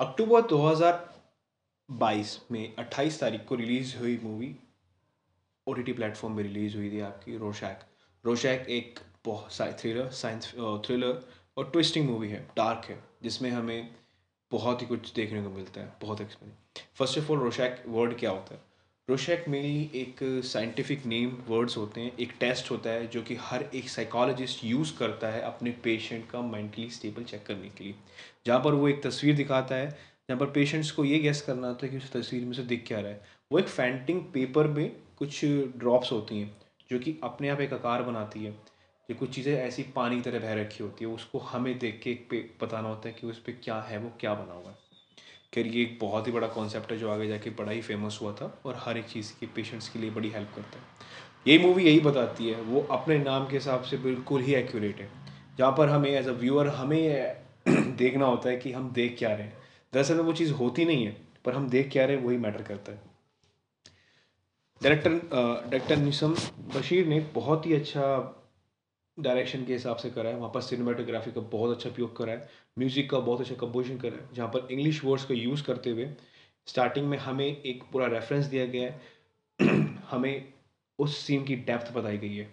अक्टूबर 2022 में 28 तारीख को रिलीज़ हुई movie O T T platform में रिलीज़ हुई थी आपकी रोशैक रोशैक एक बहुत थ्रिलर साइंस थ्रिलर और ट्विस्टिंग मूवी है डार्क है, जिसमें हमें बहुत ही कुछ देखने को मिलता है, बहुत experience first of all Rorschach word क्या होता है? रोशैक मेनली एक साइंटिफिक नेम वर्ड्स होते हैं, एक टेस्ट होता है जो कि हर एक साइकोलॉजिस्ट यूज़ करता है अपने पेशेंट का मेंटली स्टेबल चेक करने के लिए। जहाँ पर वो एक तस्वीर दिखाता है, जहाँ पर पेशेंट्स को ये गैस करना होता है कि उस तस्वीर में से दिख क्या रहा है। वो एक फैंटिंग पेपर में कुछ ड्रॉप्स होती हैं, जो कि अपने आप एक आकार बनाती है। ये कुछ चीज़ें ऐसी पानी की तरह बह रखी होती है, उसको हमें देख के एक पे बताना होता है कि उस पर क्या है, वो क्या बना हुआ है। खैर, ये एक बहुत ही बड़ा कॉन्सेप्ट है जो आगे जाके बड़ा ही फ़ेमस हुआ था और हर एक चीज़ के पेशेंट्स के लिए बड़ी हेल्प करता है। ये मूवी यही बताती है, वो अपने नाम के हिसाब से बिल्कुल ही एक्यूरेट है। जहाँ पर हमें एज अ व्यूअर हमें देखना होता है कि हम देख क्या रहे हैं। दरअसल वो चीज़ होती नहीं है, पर हम देख क्या रहे हैं वही मैटर करता है। डायरेक्टर डायरेक्टर निसम बशीर ने बहुत ही अच्छा डायरेक्शन के हिसाब से करा है, वहाँ पर सिनेमाटोग्राफी का बहुत अच्छा उपयोग करा है म्यूज़िक का बहुत अच्छा कंपोजिशन करा है, जहाँ पर इंग्लिश वर्ड्स का यूज़ करते हुए स्टार्टिंग में हमें एक पूरा रेफरेंस दिया गया है। हमें उस सीन की डेप्थ बताई गई है।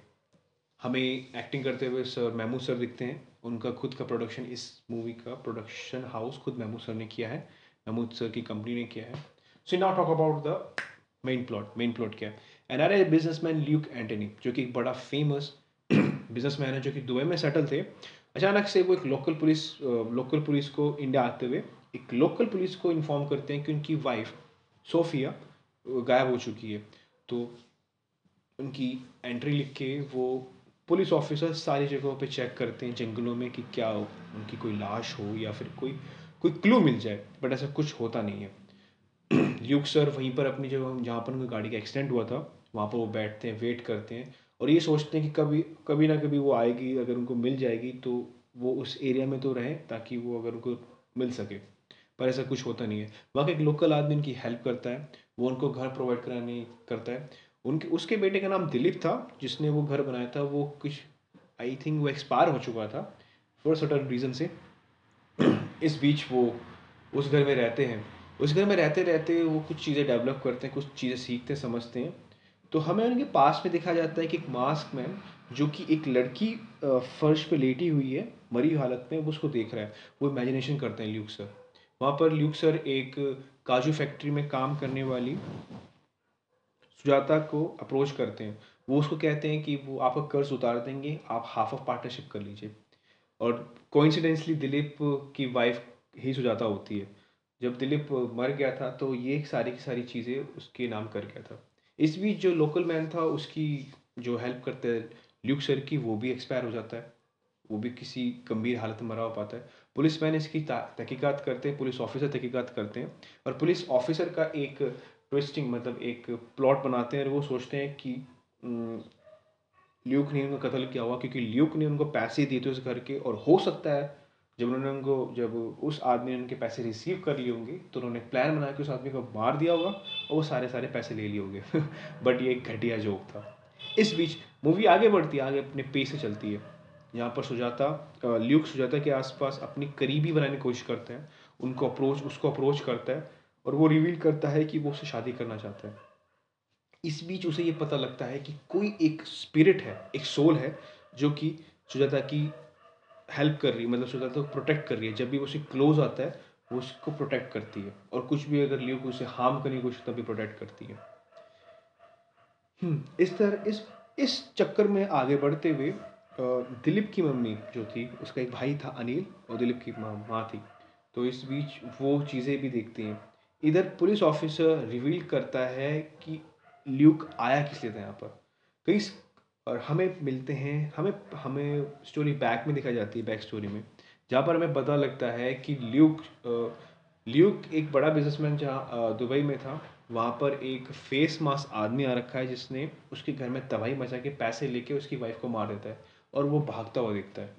हमें एक्टिंग करते हुए सर महमूद सर दिखते हैं, उनका खुद का प्रोडक्शन इस मूवी का प्रोडक्शन हाउस खुद महमूद सर ने किया है, महमूद सर की कंपनी ने किया है। So now talk about the main plot main plot क्या है? N R A businessman Luke Antony जो कि एक बड़ा फ़ेमस बिजनेसमैन है जो कि दुबई में सेटल थे। अचानक से वो एक लोकल पुलिस लोकल पुलिस को इंडिया आते हुए एक लोकल पुलिस को इन्फॉर्म करते हैं कि उनकी वाइफ सोफिया गायब हो चुकी है। तो उनकी एंट्री लिख के वो पुलिस ऑफिसर सारी जगहों पे चेक करते हैं, जंगलों में कि क्या हो, उनकी कोई लाश हो या फिर कोई कोई क्लू मिल जाए बट ऐसा कुछ होता नहीं है। युग सर वहीं पर अपनी जगह, जहाँ पर उनकी गाड़ी का एक्सीडेंट हुआ था, वहाँ पर वो बैठते हैं वेट करते हैं। और ये सोचते हैं कि कभी कभी ना कभी वो आएगी, अगर उनको मिल जाएगी तो वो उस एरिया में तो रहें ताकि वो अगर उनको मिल सके। पर ऐसा कुछ होता नहीं है। वहाँ एक लोकल आदमी उनकी हेल्प करता है। वो उनको घर प्रोवाइड कराने करता है। उनके, उसके बेटे का नाम दिलीप था, जिसने वो घर बनाया था। वो कुछ आई थिंक वो एक्सपायर हो चुका था फॉर सर्टन रीज़न से। इस बीच वो, उस घर में रहते हैं। उस घर में रहते रहते वो कुछ चीज़ें डेवलप करते हैं, कुछ चीज़ें सीखते समझते हैं। तो हमें उनके पास में देखा जाता है कि एक मास्क मैन जो कि एक लड़की फर्श पे लेटी हुई है, मरी हालत में, वो उसको देख रहा है। वो इमेजिनेशन करते हैं ल्यूक सर वहाँ पर ल्यूक सर एक काजू फैक्ट्री में काम करने वाली सुजाता को अप्रोच करते हैं। वो उसको कहते हैं कि वो आपका कर्ज उतार देंगे, आप हाफ़ ऑफ़ पार्टनरशिप कर लीजिए। और कोइंसिडेंसली दिलीप की वाइफ ही सुजाता होती है। जब दिलीप मर गया था तो ये सारी की सारी चीज़ें उसके नाम कर गया था। इस बीच जो लोकल मैन था, उसकी जो हेल्प करते हैं ल्यूक सर की, वो भी एक्सपायर हो जाता है। वो भी किसी गंभीर हालत में मरा हो पाता है। पुलिस मैन इसकी तहकीकात करते हैं, पुलिस ऑफिसर तहकीकात करते हैं। और पुलिस ऑफिसर का एक ट्विस्टिंग मतलब एक प्लॉट बनाते हैं और वो सोचते हैं कि ल्यूक ने उनका कत्ल किया हुआ, क्योंकि ल्यूक ने उनको पैसे दिए थे उस घर के और हो सकता है जब उन्होंने उनको, जब उस आदमी ने उनके पैसे रिसीव कर लिए होंगे तो उन्होंने प्लान बनाया कि उस आदमी को मार दिया होगा और वो सारे सारे पैसे ले लिए होंगे। बट ये एक घटिया जोक था। इस बीच मूवी आगे बढ़ती है, आगे अपने पे से चलती है। यहाँ पर सुजाता ल्यूक सुजाता के आसपास अपनी करीबी बनाने की कोशिश करते हैं। उनको अप्रोच उसको अप्रोच करता है और वो रिवील करता है कि वो उससे शादी करना चाहता है। इस बीच उसे ये पता लगता है कि कोई एक स्पिरिट है, एक सोल है, जो कि सुजाता की हेल्प कर रही है मतलब सोचा तो प्रोटेक्ट कर रही है। जब भी वो उसे क्लोज आता है वो उसको प्रोटेक्ट करती है। और कुछ भी अगर लियो को उसे हार्म करने की कोशिश तभी प्रोटेक्ट करती है। हम्म, इस तरह इस इस चक्कर में आगे बढ़ते हुए दिलीप की मम्मी जो थी उसका एक भाई था अनिल और दिलीप की माँ थी। तो इस बीच वो चीज़ें भी देखती हैं। इधर पुलिस ऑफिसर रिवील करता है कि ल्यूक आया किस लिए था यहाँ पर। कई और हमें मिलते हैं, हमें हमें स्टोरी बैक में दिखाई जाती है बैक स्टोरी में। जहाँ पर हमें पता लगता है कि ल्यूक ल्यूक एक बड़ा बिजनेसमैन जहाँ दुबई में था। वहाँ पर एक फेस मास्क आदमी आ रखा है जिसने उसके घर में तबाही मचा के पैसे लेके उसकी वाइफ को मार देता है और वो भागता हुआ दिखता है।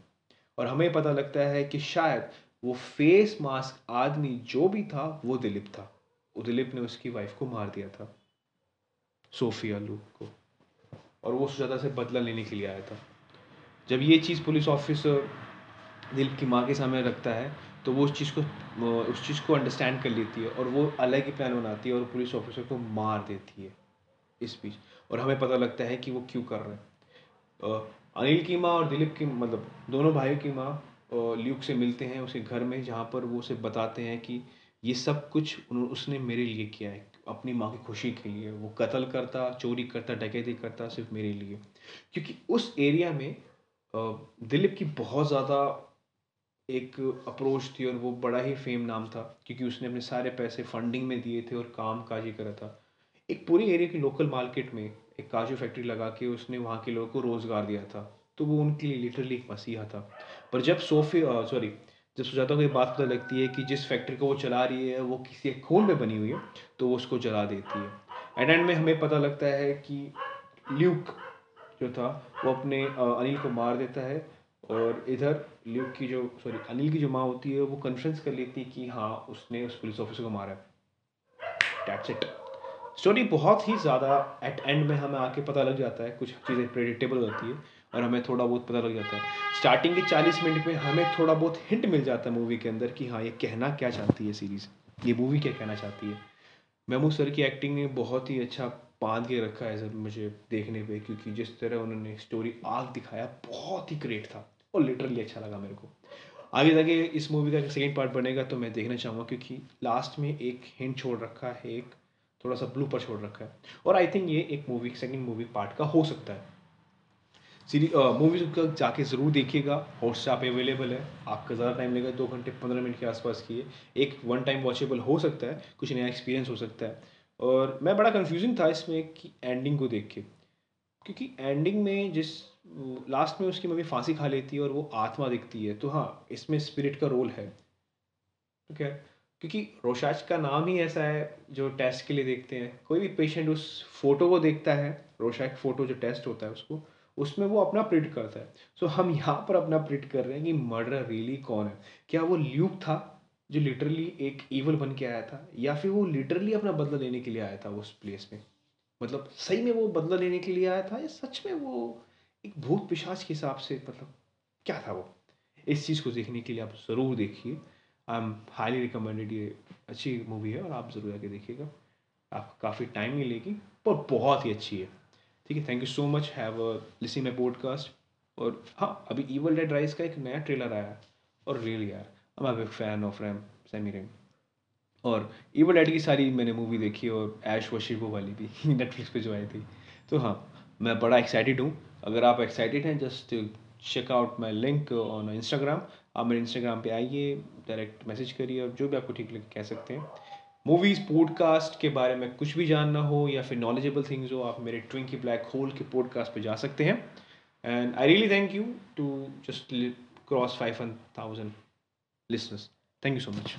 और हमें पता लगता है कि शायद वो फेस मास्क आदमी जो भी था, वो दिलीप था। दिलीप ने उसकी वाइफ को मार दिया था। सोफिया लूक को। और वो सुजाता से बदला लेने के लिए आया था। जब ये चीज़ पुलिस ऑफिसर दिलीप की माँ के सामने रखता है तो वो उस चीज़ को उस चीज़ को अंडरस्टैंड कर लेती है और वो अलग ही प्लान बनाती है और पुलिस ऑफिसर को मार देती है इस बीच। और हमें पता लगता है कि वो क्यों कर रहे हैं। अनिल की माँ और दिलीप की मतलब दोनों भाइयों की माँ ल्यूक से मिलते हैं उसके घर में, जहाँ पर वो उसे बताते हैं कि ये सब कुछ उसने मेरे लिए किया है। अपनी माँ की खुशी के लिए, वो कत्ल करता, चोरी करता, डकैती करता सिर्फ़ मेरे लिए। क्योंकि उस एरिया में दिलीप की बहुत ज़्यादा एक अप्रोच थी और वो बड़ा ही फेम नाम था, क्योंकि उसने अपने सारे पैसे फंडिंग में दिए थे और काम काज ही करा था। एक पूरी एरिया की लोकल मार्केट में एक काजू फैक्ट्री लगा के उसने वहाँ के लोगों को रोज़गार दिया था। तो वो उनके लिए लिटरली एक मसीहा था। पर जब सोफे सॉरी जब सुजाता को ये बात पता लगती है कि जिस फैक्ट्री को वो चला रही है, वो किसी एक खून में बनी हुई है तो वो उसको जला देती है। एंड एंड में हमें पता लगता है कि ल्यूक जो था, वो अपने अनिल को मार देता है और इधर ल्यूक की जो सॉरी अनिल की जो माँ होती है, वो कन्फ्रेंस कर लेती है कि हाँ उसने उस पुलिस ऑफिसर को मारा है। इट स्टोरी बहुत ही ज़्यादा एट एंड में हमें आके पता लग जाता है, कुछ चीज़ें प्रेडिक्टेबल होती है। और हमें थोड़ा बहुत पता लग जाता है। स्टार्टिंग के चालीस मिनट में हमें थोड़ा बहुत हिंट मिल जाता है मूवी के अंदर कि हाँ ये कहना क्या चाहती है सीरीज़ ये मूवी क्या कहना चाहती है? मेमू सर की एक्टिंग ने बहुत ही अच्छा बाँध के रखा है सर मुझे देखने पे, क्योंकि जिस तरह उन्होंने स्टोरी आग दिखाया, बहुत ही ग्रेट था और लिटरली अच्छा लगा मेरे को। आगे जाके इस मूवी का सेकेंड पार्ट बनेगा तो मैं देखना चाहूँगा, क्योंकि लास्ट में एक हिंट छोड़ रखा है, एक थोड़ा सा ब्लू पर छोड़ रखा है। और आई थिंक ये एक मूवी सेकेंड मूवी पार्ट का हो सकता है। सीरी मूवी का जाके ज़रूर देखिएगा। हॉटस्टार पे अवेलेबल है। आपका ज़्यादा टाइम लगेगा, दो घंटे, पंद्रह मिनट के आसपास की है। एक वन टाइम वॉचेबल हो सकता है, कुछ नया एक्सपीरियंस हो सकता है। और मैं बड़ा कन्फ्यूज़न था इसमें कि एंडिंग को देख के। क्योंकि एंडिंग में जिस लास्ट में उसकी मम्मी फांसी खा लेती है और वो आत्मा दिखती है तो हाँ इसमें स्पिरिट का रोल है। ठीक है? क्योंकि रोशाच का नाम ही ऐसा है जो टेस्ट के लिए देखते हैं। कोई भी पेशेंट उस फ़ोटो को देखता है, रोशाच फ़ोटो जो टेस्ट होता है उसको उसमें वो अपना प्रिंट करता है। सो हम यहाँ पर अपना प्रिंट कर रहे हैं कि मर्डर रियली कौन है? क्या वो ल्यूक था, जो लिटरली एक ईवल बन के आया था, या फिर वो लिटरली अपना बदला लेने के लिए आया था उस प्लेस में? मतलब सही में वो बदला लेने के लिए आया था या सच में वो एक भूत पिशाच के हिसाब से मतलब क्या था वो? इस चीज़ को देखने के लिए आप ज़रूर देखिए। आई एम हाईली रिकमेंडेड ये अच्छी मूवी है और आप ज़रूर आके देखिएगा। आपको काफ़ी टाइम मिलेगी पर बहुत ही अच्छी है। ठीक है thank you so much have listen my podcast और हाँ अभी ईवल डेड राइस का एक नया ट्रेलर आया और रियली यार अब I fan of Raimi Sam Raimi और ईवल डेड की सारी मैंने मूवी देखी और ऐश वशिबो वाली भी नेटफ्लिक्स पे जो आई थी। तो हाँ मैं बड़ा एक्साइटेड हूँ। अगर आप एक्साइटेड हैं just check out my link on Instagram आप मेरे इंस्टाग्राम पे आइए डायरेक्ट मैसेज करिए और जो भी आपको ठीक लगे कह सकते हैं। मूवीज़ पॉडकास्ट के बारे में कुछ भी जानना हो या फिर नॉलेजेबल थिंग्स हो, आप मेरे ट्विंकी ब्लैक होल के पॉडकास्ट पे जा सकते हैं। And I really thank you to just cross five thousand listeners thank you so much